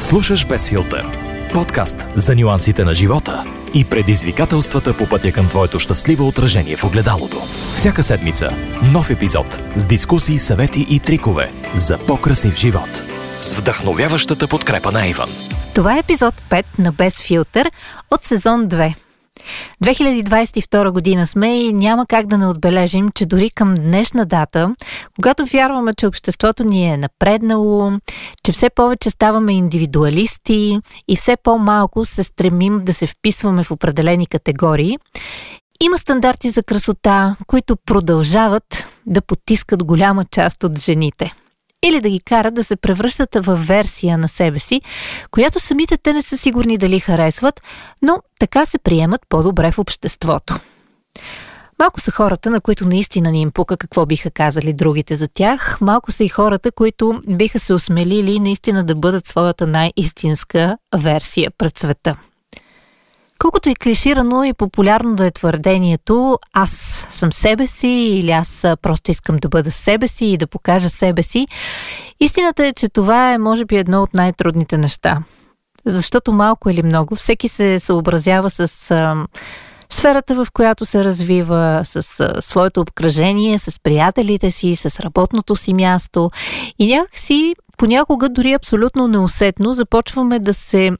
Слушаш без филтър. Подкаст за нюансите на живота и предизвикателствата по пътя към твоето щастливо отражение в огледалото. Всяка седмица нов епизод с дискусии, съвети и трикове за по-красив живот. С вдъхновяващата подкрепа на Иван. Това е епизод 5 на Без филтър от сезон 2. 2022 година сме и няма как да не отбележим, че дори към днешна дата, когато вярваме, че обществото ни е напреднало, че все повече ставаме индивидуалисти и все по-малко се стремим да се вписваме в определени категории, има стандарти за красота, които продължават да потискат голяма част от жените – или да ги карат да се превръщат в версия на себе си, която самите те не са сигурни дали харесват, но така се приемат по-добре в обществото. Малко са хората, на които наистина ни им пука какво биха казали другите за тях. Малко са и хората, които биха се осмелили наистина да бъдат своята най-истинска версия пред света. Колкото и клиширано и популярно да е твърдението аз съм себе си или аз просто искам да бъда себе си и да покажа себе си, истината е, че това е може би едно от най-трудните неща. Защото малко или много всеки се съобразява с а, сферата, в която се развива, с а, своето обкръжение, с приятелите си, с работното си място и някакси понякога дори абсолютно неусетно започваме да се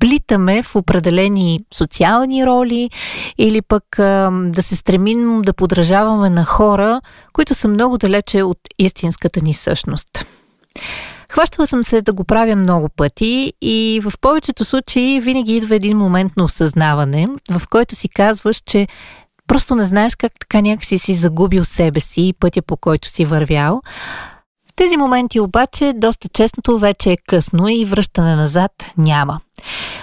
вплитаме в определени социални роли или пък да се стремим да подражаваме на хора, които са много далече от истинската ни същност. Хващала съм се да го правя много пъти и в повечето случаи винаги идва един момент на осъзнаване, в който си казваш, че просто не знаеш как така някакси си загубил себе си и пътя по който си вървял, тези моменти обаче доста честното вече е късно и връщане назад няма.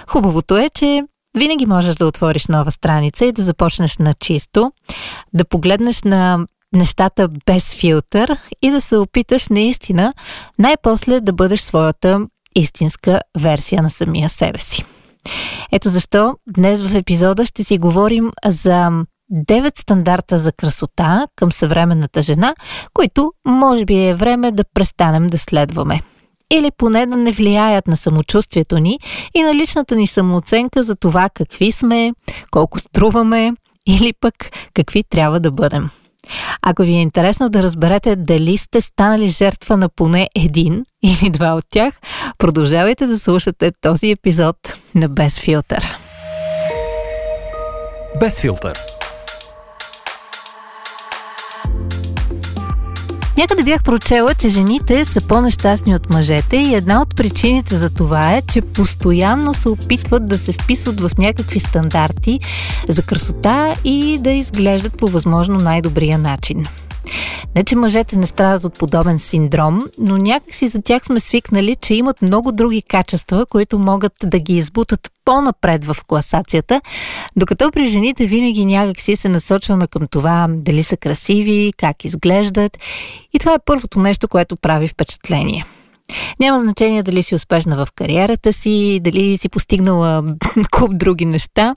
Хубавото е, че винаги можеш да отвориш нова страница и да започнеш на чисто, да погледнеш на нещата без филтър и да се опиташ наистина най-после да бъдеш своята истинска версия на самия себе си. Ето защо днес в епизода ще си говорим за 9 стандарта за красота към съвременната жена, които може би е време да престанем да следваме. Или поне да не влияят на самочувствието ни и на личната ни самооценка за това какви сме, колко струваме или пък какви трябва да бъдем. Ако ви е интересно да разберете дали сте станали жертва на поне един или два от тях, продължавайте да слушате този епизод на Без филтър. Без филтър Някъде бях прочела, че жените са по-нещастни от мъжете и една от причините за това е, че постоянно се опитват да се вписват в някакви стандарти за красота и да изглеждат по възможно най-добрия начин. Не, че мъжете не страдат от подобен синдром, но някакси за тях сме свикнали, че имат много други качества, които могат да ги избутат по-напред в класацията, докато при жените винаги някакси се насочваме към това дали са красиви, как изглеждат и това е първото нещо, което прави впечатление. Няма значение дали си успешна в кариерата си, дали си постигнала куп други неща.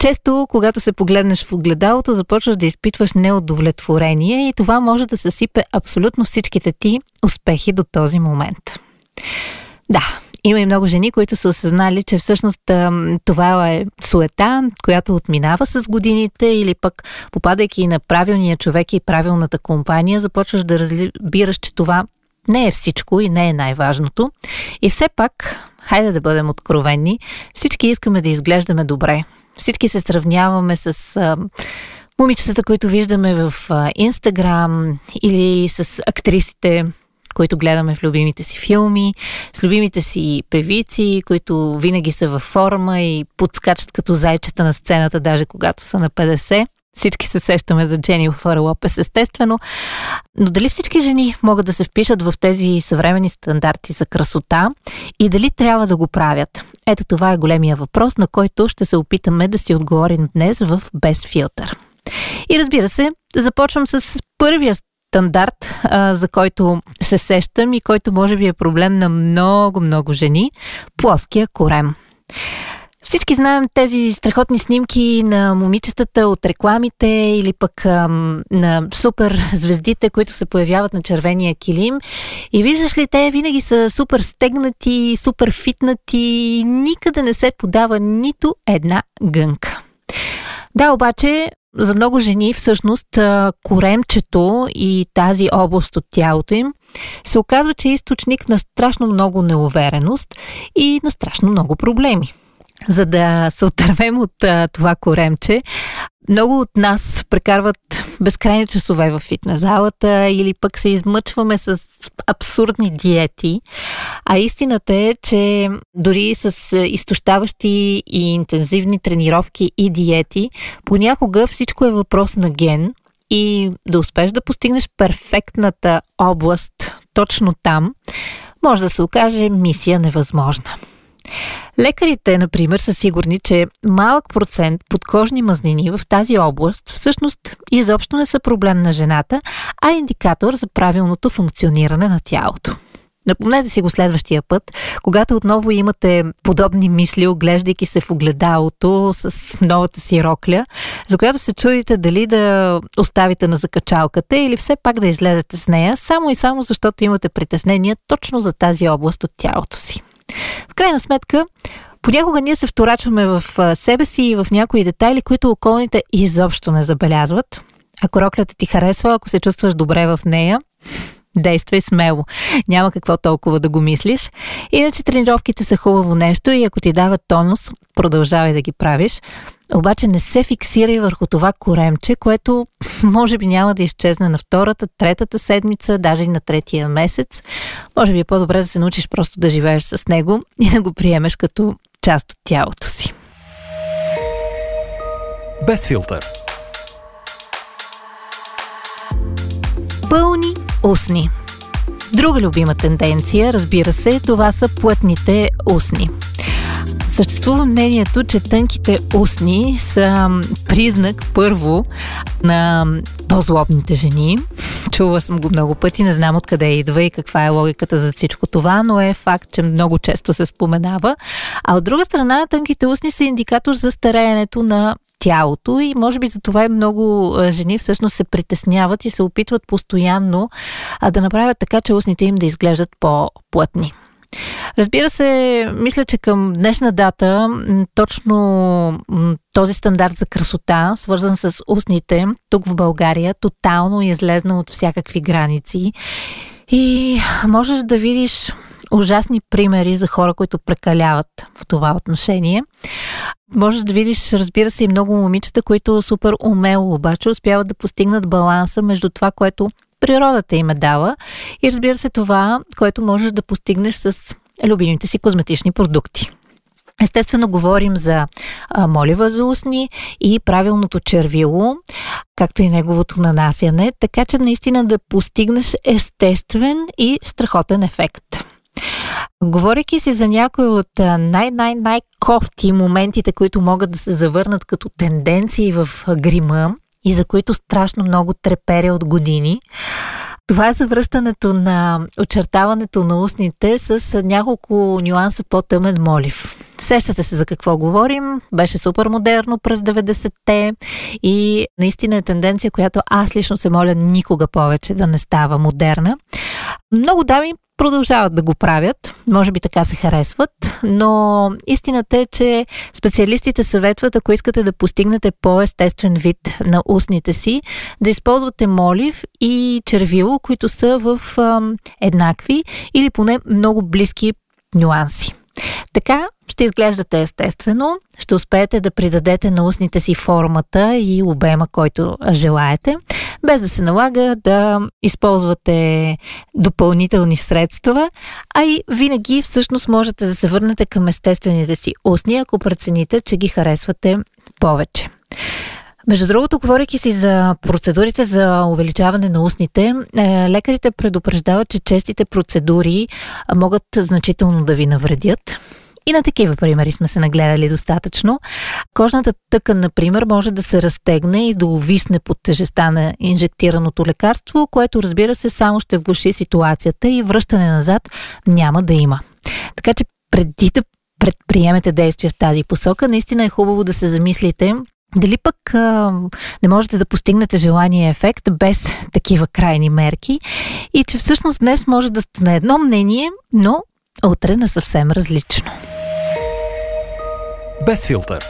Често, когато се погледнеш в огледалото, започваш да изпитваш неудовлетворение и това може да съсипе абсолютно всичките ти успехи до този момент. Да, има и много жени, които са осъзнали, че всъщност това е суета, която отминава с годините или пък попадайки на правилния човек и правилната компания, започваш да разбираш, че това не е всичко и не е най-важното. И все пак, хайде да бъдем откровенни, всички искаме да изглеждаме добре. Всички се сравняваме с а, момичетата, които виждаме в Инстаграм или с актрисите, които гледаме в любимите си филми, с любимите си певици, които винаги са във форма и подскачат като зайчета на сцената, даже когато са на 50. Всички се сещаме за Джени Фара Лопес, естествено. Но дали всички жени могат да се впишат в тези съвремени стандарти за красота и дали трябва да го правят? Ето това е големия въпрос, на който ще се опитаме да си отговорим днес в Без филтър. И разбира се, започвам с първия стандарт, а, за който се сещам и който може би е проблем на много-много жени – плоския корем. Всички знаем тези страхотни снимки на момичетата от рекламите или пък ам, на супер звездите, които се появяват на червения килим. И виждаш ли, те винаги са супер стегнати, супер фитнати и никъде не се подава нито една гънка. Да, обаче за много жени всъщност коремчето и тази област от тялото им се оказва, че е източник на страшно много неувереност и на страшно много проблеми. За да се отървем от а, това коремче, много от нас прекарват безкрайни часове в фитнес залата или пък се измъчваме с абсурдни диети. А истината е, че дори с изтощаващи и интензивни тренировки и диети, понякога всичко е въпрос на ген и да успеш да постигнеш перфектната област точно там, може да се окаже мисия невъзможна. Лекарите, например, са сигурни, че малък процент подкожни мазнини в тази област всъщност изобщо не са проблем на жената, а индикатор за правилното функциониране на тялото. Напомнете си го следващия път, когато отново имате подобни мисли, оглеждайки се в огледалото с новата си рокля, за която се чудите дали да оставите на закачалката или все пак да излезете с нея, само и само защото имате притеснения точно за тази област от тялото си. В крайна сметка, понякога ние се вторачваме в себе си и в някои детайли, които околните изобщо не забелязват. Ако роклята ти харесва, ако се чувстваш добре в нея, действай смело. Няма какво толкова да го мислиш. Иначе тренировките са хубаво нещо и ако ти дават тонус, продължавай да ги правиш. Обаче не се фиксирай върху това коремче, което може би няма да изчезне на втората, третата седмица, даже и на третия месец. Може би е по-добре да се научиш просто да живееш с него и да го приемеш като част от тялото си. Без филтър. Пълни устни. Друга любима тенденция, разбира се, това са плътните устни. Съществува мнението, че тънките устни са признак първо на по-злобните жени. Чула съм го много пъти, не знам откъде идва и каква е логиката за всичко това, но е факт, че много често се споменава. А от друга страна, тънките устни са индикатор за стареенето на тялото и може би за това и много жени всъщност се притесняват и се опитват постоянно да направят така, че устните им да изглеждат по-плътни. Разбира се, мисля, че към днешна дата точно този стандарт за красота, свързан с устните, тук в България, тотално излезна от всякакви граници. И можеш да видиш ужасни примери за хора, които прекаляват в това отношение. Можеш да видиш, разбира се, и много момичета, които супер умело обаче успяват да постигнат баланса между това, което природата им е дала и разбира се това, което можеш да постигнеш с любимите си козметични продукти. Естествено, говорим за а, молива за устни и правилното червило, както и неговото нанасяне, така че наистина да постигнеш естествен и страхотен ефект. Говорейки си за някои от най-най-най-кофти моментите, които могат да се завърнат като тенденции в грима и за които страшно много треперя от години, това е завръщането на очертаването на устните с няколко нюанса по-тъмен молив. Сещате се за какво говорим. Беше супер модерно през 90-те и наистина е тенденция, която аз лично се моля никога повече да не става модерна. Много дами продължават да го правят, може би така се харесват, но истината е, че специалистите съветват, ако искате да постигнете по-естествен вид на устните си, да използвате молив и червило, които са в а, еднакви или поне много близки нюанси. Така ще изглеждате естествено, ще успеете да придадете на устните си формата и обема, който желаете, без да се налага да използвате допълнителни средства, а и винаги всъщност можете да се върнете към естествените си устни, ако прецените, че ги харесвате повече. Между другото, говоряки си за процедурите за увеличаване на устните, е, лекарите предупреждават, че честите процедури могат значително да ви навредят. И на такива примери сме се нагледали достатъчно. Кожната тъкан, например, може да се разтегне и да увисне под тежеста на инжектираното лекарство, което разбира се само ще влуши ситуацията и връщане назад няма да има. Така че преди да предприемете действия в тази посока, наистина е хубаво да се замислите дали пък а, не можете да постигнете желания ефект без такива крайни мерки и че всъщност днес може да сте на едно мнение, но утре на съвсем различно. Без филтър.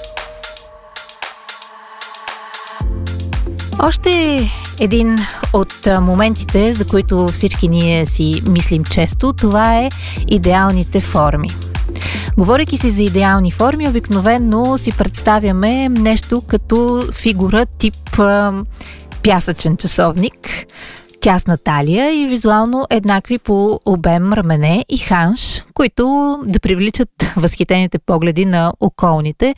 Още един от моментите, за които всички ние си мислим често, това е идеалните форми. Говорейки си за идеални форми, обикновено си представяме нещо като фигура тип а, пясъчен часовник, тясна талия и визуално еднакви по обем рамене и ханш, които да привличат възхитените погледи на околните,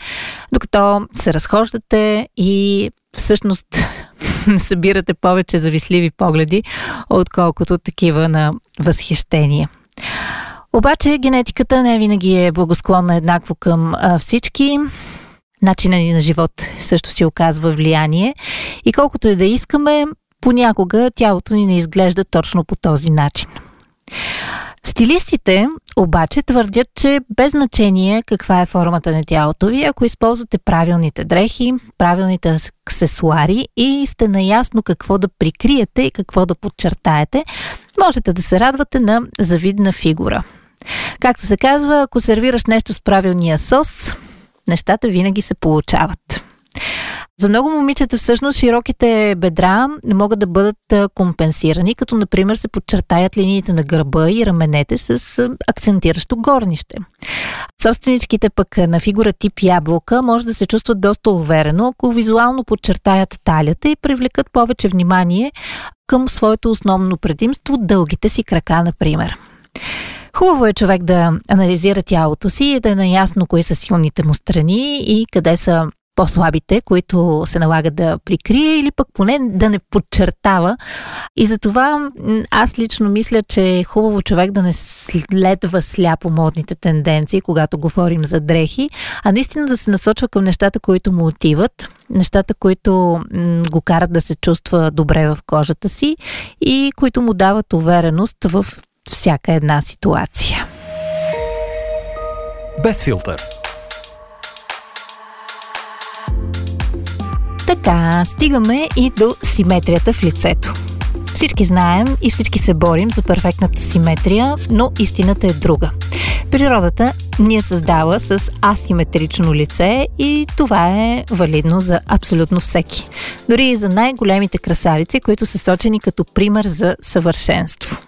докато се разхождате и всъщност събирате повече зависливи погледи, отколкото такива на възхищение. Обаче генетиката не винаги е благосклонна еднакво към а, всички. Начинът ни на живот също си оказва влияние и колкото и да искаме, понякога тялото ни не изглежда точно по този начин. Стилистите обаче твърдят, че без значение каква е формата на тялото ви, ако използвате правилните дрехи, правилните аксесуари и сте наясно какво да прикриете и какво да подчертаете, можете да се радвате на завидна фигура. Както се казва, ако сервираш нещо с правилния сос, нещата винаги се получават. За много момичета всъщност широките бедра могат да бъдат компенсирани, като например се подчертаят линиите на гърба и раменете с акцентиращо горнище. Собственичките пък на фигура тип ябълка може да се чувстват доста уверено, ако визуално подчертаят талията и привлекат повече внимание към своето основно предимство – дългите си крака, например. Хубаво е човек да анализира тялото си и да е наясно кои са силните му страни и къде са по-слабите, които се налага да прикрие или пък поне да не подчертава. И затова аз лично мисля, че е хубаво човек да не следва сляпо модните тенденции, когато говорим за дрехи, а наистина да се насочва към нещата, които му отиват, нещата, които го карат да се чувства добре в кожата си и които му дават увереност в всяка една ситуация. Без филтър. Така, стигаме и до симетрията в лицето. Всички знаем и всички се борим за перфектната симетрия, но истината е друга. Природата ни е създава с асиметрично лице и това е валидно за абсолютно всеки. Дори и за най-големите красавици, които са сочени като пример за съвършенство.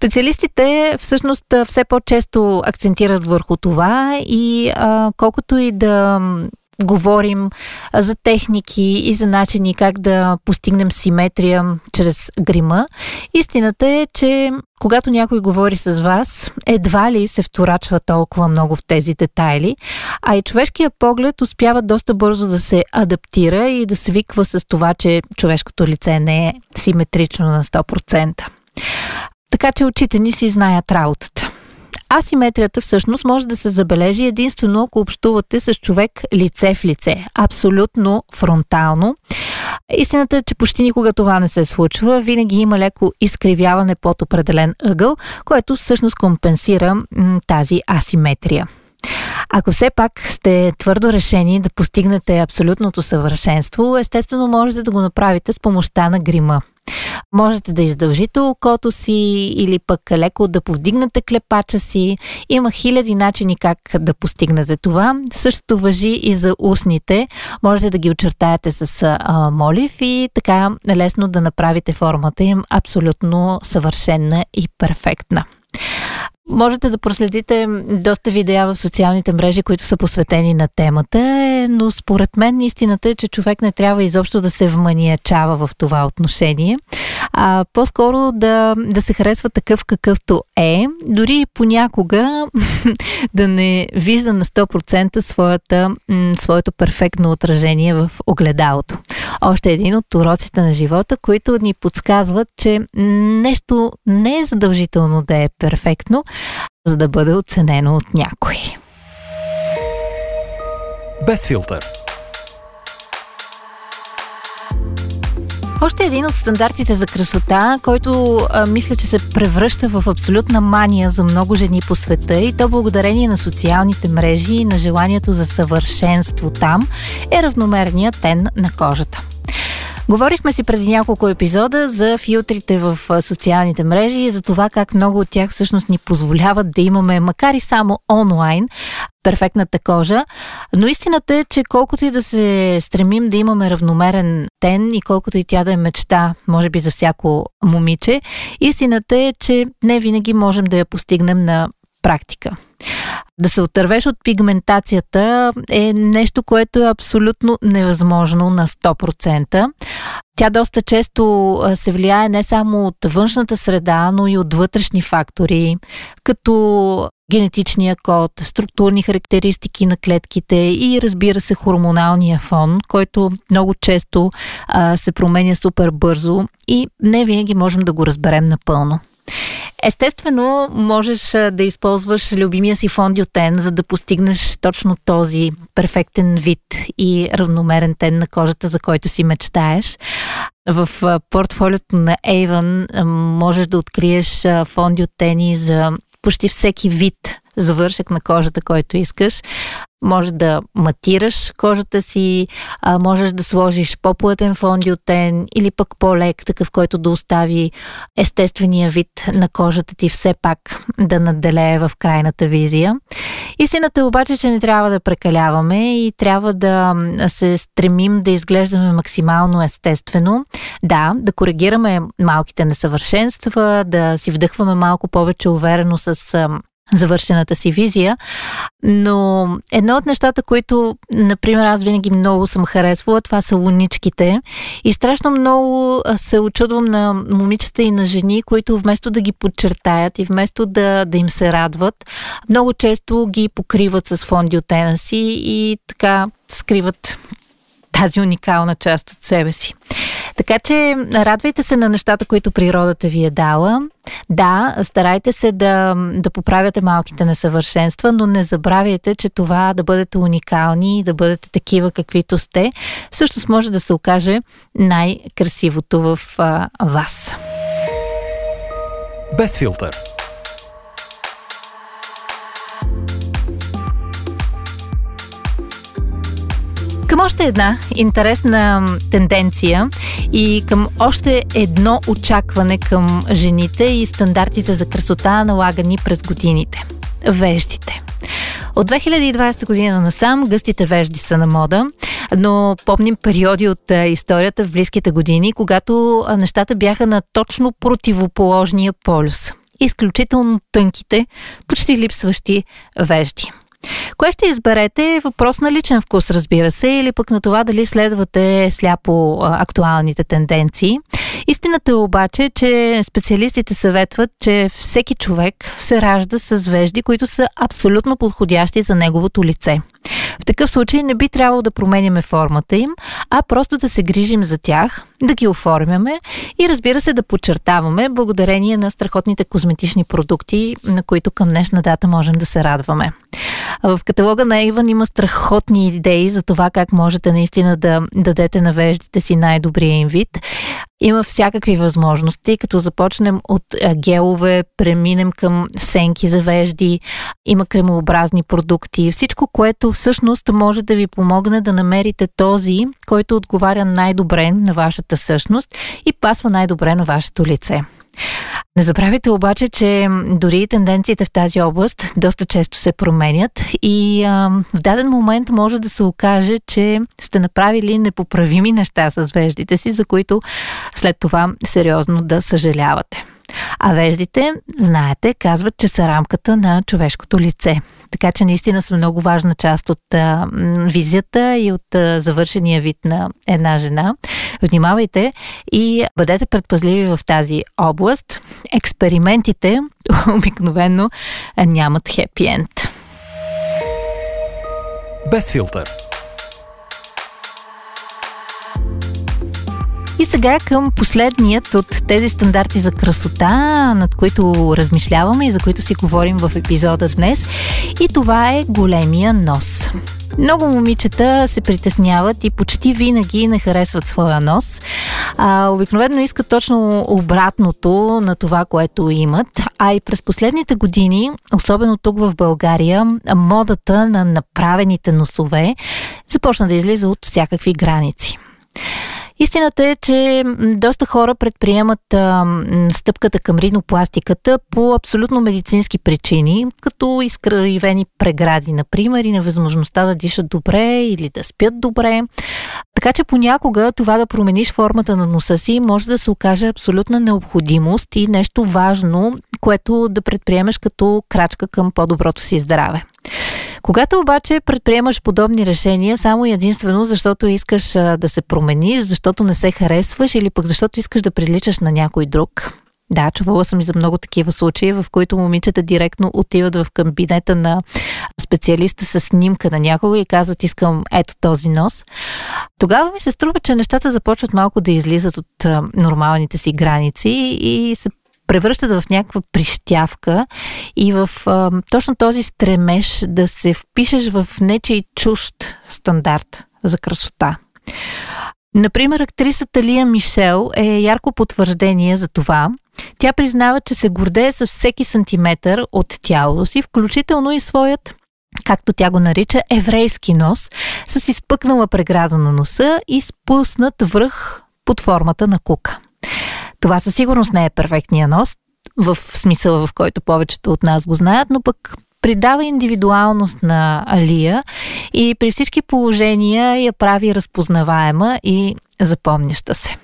Специалистите всъщност все по-често акцентират върху това и а, колкото и да говорим за техники и за начини как да постигнем симетрия чрез грима. Истината е, че когато някой говори с вас, едва ли се вторачва толкова много в тези детайли, а и човешкият поглед успява доста бързо да се адаптира и да свиква с това, че човешкото лице не е симетрично на 100%. Така че очите ни си знаят работата. Асиметрията всъщност може да се забележи единствено ако общувате с човек лице в лице, абсолютно фронтално. Истината е, че почти никога това не се случва. Винаги има леко изкривяване под определен ъгъл, което всъщност компенсира тази асиметрия. Ако все пак сте твърдо решени да постигнете абсолютното съвършенство, естествено можете да го направите с помощта на грима. Можете да издължите окото си или пък леко да повдигнете клепача си. Има хиляди начини как да постигнете това. Същото въжи и за устните. Можете да ги очертаете с а, молив и така лесно да направите формата им абсолютно съвършенна и перфектна. Можете да проследите доста видеа в социалните мрежи, които са посветени на темата, но според мен истината е, че човек не трябва изобщо да се вманиячава в това отношение, а по-скоро да, да се харесва такъв какъвто е, дори понякога да не вижда на 100% своята, своето перфектно отражение в огледалото. Още един от уроците на живота, които ни подсказват, че нещо не е задължително да е перфектно, за да бъде оценено от някой. Без филтър. Още един от стандартите за красота, който а, мисля, че се превръща в абсолютна мания за много жени по света и то благодарение на социалните мрежи и на желанието за съвършенство там, е равномерният тен на кожата. Говорихме си преди няколко епизода за филтрите в социалните мрежи и за това как много от тях всъщност ни позволяват да имаме, макар и само онлайн, перфектната кожа. Но истината е, че колкото и да се стремим да имаме равномерен тен и колкото и тя да е мечта, може би за всяко момиче, истината е, че не винаги можем да я постигнем на практика. Да се отървеш от пигментацията е нещо, което е абсолютно невъзможно на 100%. Тя доста често се влияе не само от външната среда, но и от вътрешни фактори, като генетичния код, структурни характеристики на клетките и разбира се хормоналния фон, който много често а, се променя супер бързо и не винаги можем да го разберем напълно. Естествено, можеш да използваш любимия си фондиотен, за да постигнеш точно този перфектен вид и равномерен тен на кожата, за който си мечтаеш. В портфолиото на Avon можеш да откриеш фондиотени за почти всеки вид завършек на кожата, който искаш. Може да матираш кожата си, а, можеш да сложиш по-плътен фондиотен или пък по-лек, такъв, който да остави естествения вид на кожата ти все пак да наделее в крайната визия. Истината е обаче, че не трябва да прекаляваме и трябва да се стремим да изглеждаме максимално естествено. Да, да коригираме малките несъвършенства, да си вдъхваме малко повече уверено с завършената си визия. Но едно от нещата, които, например, аз винаги много съм харесвала, това са луничките. И страшно много се очудвам на момичета и на жени, които вместо да ги подчертаят и вместо да, да им се радват, много често ги покриват с фондиотена си и така скриват тази уникална част от себе си. Така че радвайте се на нещата, които природата ви е дала. Да, старайте се да, да поправяте малките несъвършенства, но не забравяйте, че това да бъдете уникални и да бъдете такива каквито сте, всъщност може да се окаже най-красивото в а, вас. Без филтър. Към още една интересна тенденция и към още едно очакване към жените и стандартите за красота, налагани през годините – веждите. От 2020 година насам гъстите вежди са на мода, но помним периоди от историята в близките години, когато нещата бяха на точно противоположния полюс. Изключително тънките, почти липсващи вежди. Кое ще изберете въпрос на личен вкус, разбира се, или пък на това дали следвате сляпо актуалните тенденции. Истината е обаче, че специалистите съветват, че всеки човек се ражда с вежди, които са абсолютно подходящи за неговото лице. В такъв случай не би трябвало да променяме формата им, а просто да се грижим за тях, да ги оформяме и разбира се да подчертаваме благодарение на страхотните козметични продукти, на които към днешна дата можем да се радваме. В каталога на Иван има страхотни идеи за това как можете наистина да дадете на веждите си най-добрия им вид. Има всякакви възможности, като започнем от гелове, преминем към сенки за вежди, има кремообразни продукти, всичко, което всъщност може да ви помогне да намерите този, който отговаря най-добре на вашата същност и пасва най-добре на вашето лице. Не забравяйте обаче, че дори тенденциите в тази област доста често се променят и а, в даден момент може да се окаже, че сте направили непоправими неща с веждите си, за които след това сериозно да съжалявате. А веждите, знаете, казват, че са рамката на човешкото лице. Така че наистина са много важна част от а, визията и от а, завършения вид на една жена. Внимавайте и бъдете предпазливи в тази област. Експериментите обикновено нямат хепи енд. Без филтър. И сега към последният от тези стандарти за красота, над които размишляваме и за които си говорим в епизода днес. И това е големия нос. Много момичета се притесняват и почти винаги не харесват своя нос. А, обикновено искат точно обратното на това, което имат. А и през последните години, особено тук в България, модата на направените носове започна да излиза от всякакви граници. Истината е, че доста хора предприемат а, стъпката към ринопластиката по абсолютно медицински причини, като изкривени прегради, например, и невъзможността да дишат добре или да спят добре. Така че понякога това да промениш формата на носа си може да се окаже абсолютна необходимост и нещо важно, което да предприемеш като крачка към по-доброто си здраве. Когато обаче предприемаш подобни решения само единствено защото искаш а, да се промениш, защото не се харесваш или пък защото искаш да приличаш на някой друг, да, чувала съм и за много такива случаи, в които момичета директно отиват в кабинета на специалиста с снимка на някого и казват искам ето този нос. Тогава ми се струва, че нещата започват малко да излизат от нормалните си граници и се превръщат в някаква прищявка и в а, точно този стремеж да се впишеш в нечий чужд стандарт за красота. Например, актрисата Лия Мишел е ярко потвърждение за това. Тя признава, че се гордее с всеки сантиметър от тялото си, включително и своят както тя го нарича, еврейски нос, с изпъкнала преграда на носа и спуснат връх под формата на кука. Това със сигурност не е перфектния нос, в смисъла в който повечето от нас го знаят, но пък придава индивидуалност на Алия и при всички положения я прави разпознаваема и запомняща се.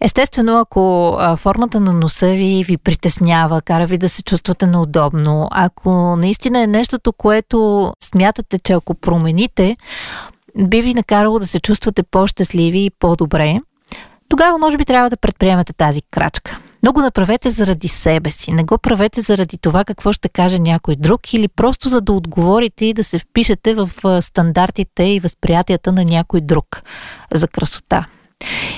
Естествено, ако формата на носа ви ви притеснява, кара ви да се чувствате неудобно, ако наистина е нещото, което смятате, че ако промените, би ви накарало да се чувствате по-щастливи и по-добре, тогава може би трябва да предприемете тази крачка. Но го направете заради себе си. Не го правете заради това какво ще каже някой друг или просто за да отговорите и да се впишете в стандартите и възприятията на някой друг за красота.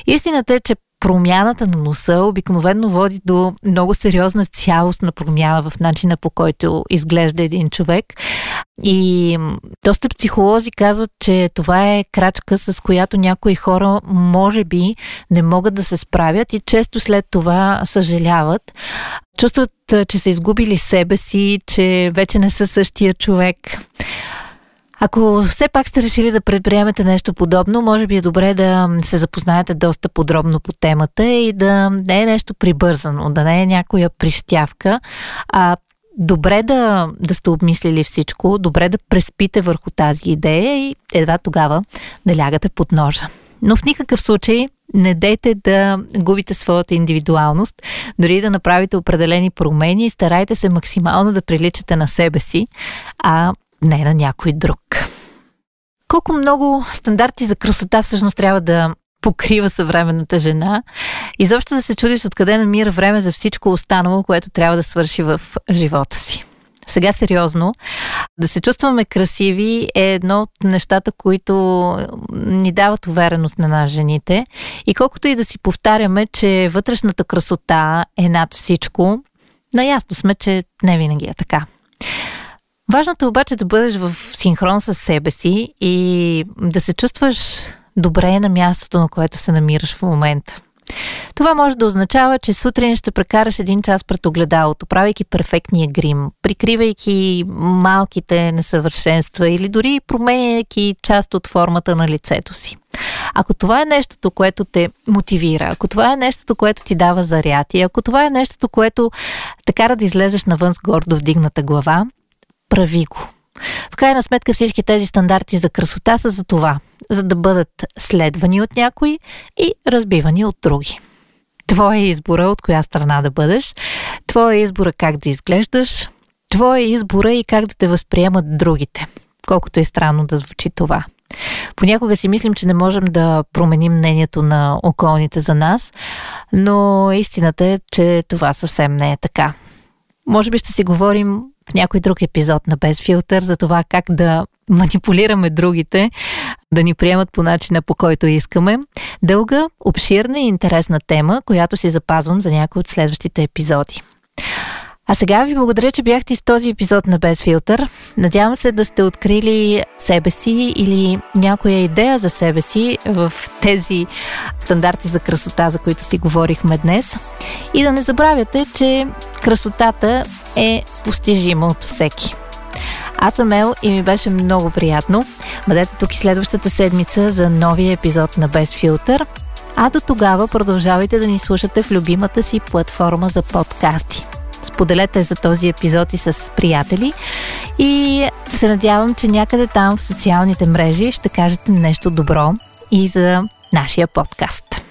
Истината е, че промяната на носа обикновено води до много сериозна цялостна промяна в начина по който изглежда един човек. И доста психолози казват, че това е крачка, с която някои хора може би не могат да се справят и често след това съжаляват. Чувстват, че са изгубили себе си, че вече не са същия човек. Ако все пак сте решили да предприемете нещо подобно, може би е добре да се запознаете доста подробно по темата и да не е нещо прибързано, да не е някоя прищявка, а добре да, да сте обмислили всичко, добре да преспите върху тази идея и едва тогава да лягате под ножа. Но в никакъв случай не дейте да губите своята индивидуалност, дори да направите определени промени, старайте се максимално да приличате на себе си, а не на някой друг. Колко много стандарти за красота всъщност трябва да покрива съвременната жена. Изобщо да се чудиш откъде намира време за всичко останало, което трябва да свърши в живота си. Сега сериозно, да се чувстваме красиви е едно от нещата, които ни дават увереност на нас жените. И колкото и да си повтаряме, че вътрешната красота е над всичко, наясно сме, че не винаги е така. Важното е обаче да бъдеш в синхрон с себе си и да се чувстваш добре на мястото, на което се намираш в момента. Това може да означава, че сутрин ще прекараш един час пред огледалото, правейки перфектния грим, прикривайки малките несъвършенства или дори променяйки част от формата на лицето си. Ако това е нещото, което те мотивира, ако това е нещото, което ти дава заряд и ако това е нещото, което те кара да излезеш навън с гордо вдигната глава, прави го. В крайна сметка всички тези стандарти за красота са за това, за да бъдат следвани от някои и разбивани от други. Твоя е избора от коя страна да бъдеш, твоя е избора как да изглеждаш, твоя е избора и как да те възприемат другите, колкото е странно да звучи това. Понякога си мислим, че не можем да променим мнението на околните за нас, но истината е, че това съвсем не е така. Може би ще си говорим в някой друг епизод на Без филтър за това как да манипулираме другите, да ни приемат по начина по който искаме. Дълга, обширна и интересна тема, която си запазвам за някои от следващите епизоди. А сега ви благодаря, че бяхте с този епизод на Без филтър. Надявам се да сте открили себе си или някоя идея за себе си в тези стандарти за красота, за които си говорихме днес. И да не забравяте, че красотата е постижима от всеки. Аз съм Ел и ми беше много приятно. Бъдете тук и следващата седмица за новия епизод на Без филтър. А до тогава продължавайте да ни слушате в любимата си платформа за подкасти. Споделете за този епизод и с приятели и се надявам, че някъде там в социалните мрежи ще кажете нещо добро и за нашия подкаст.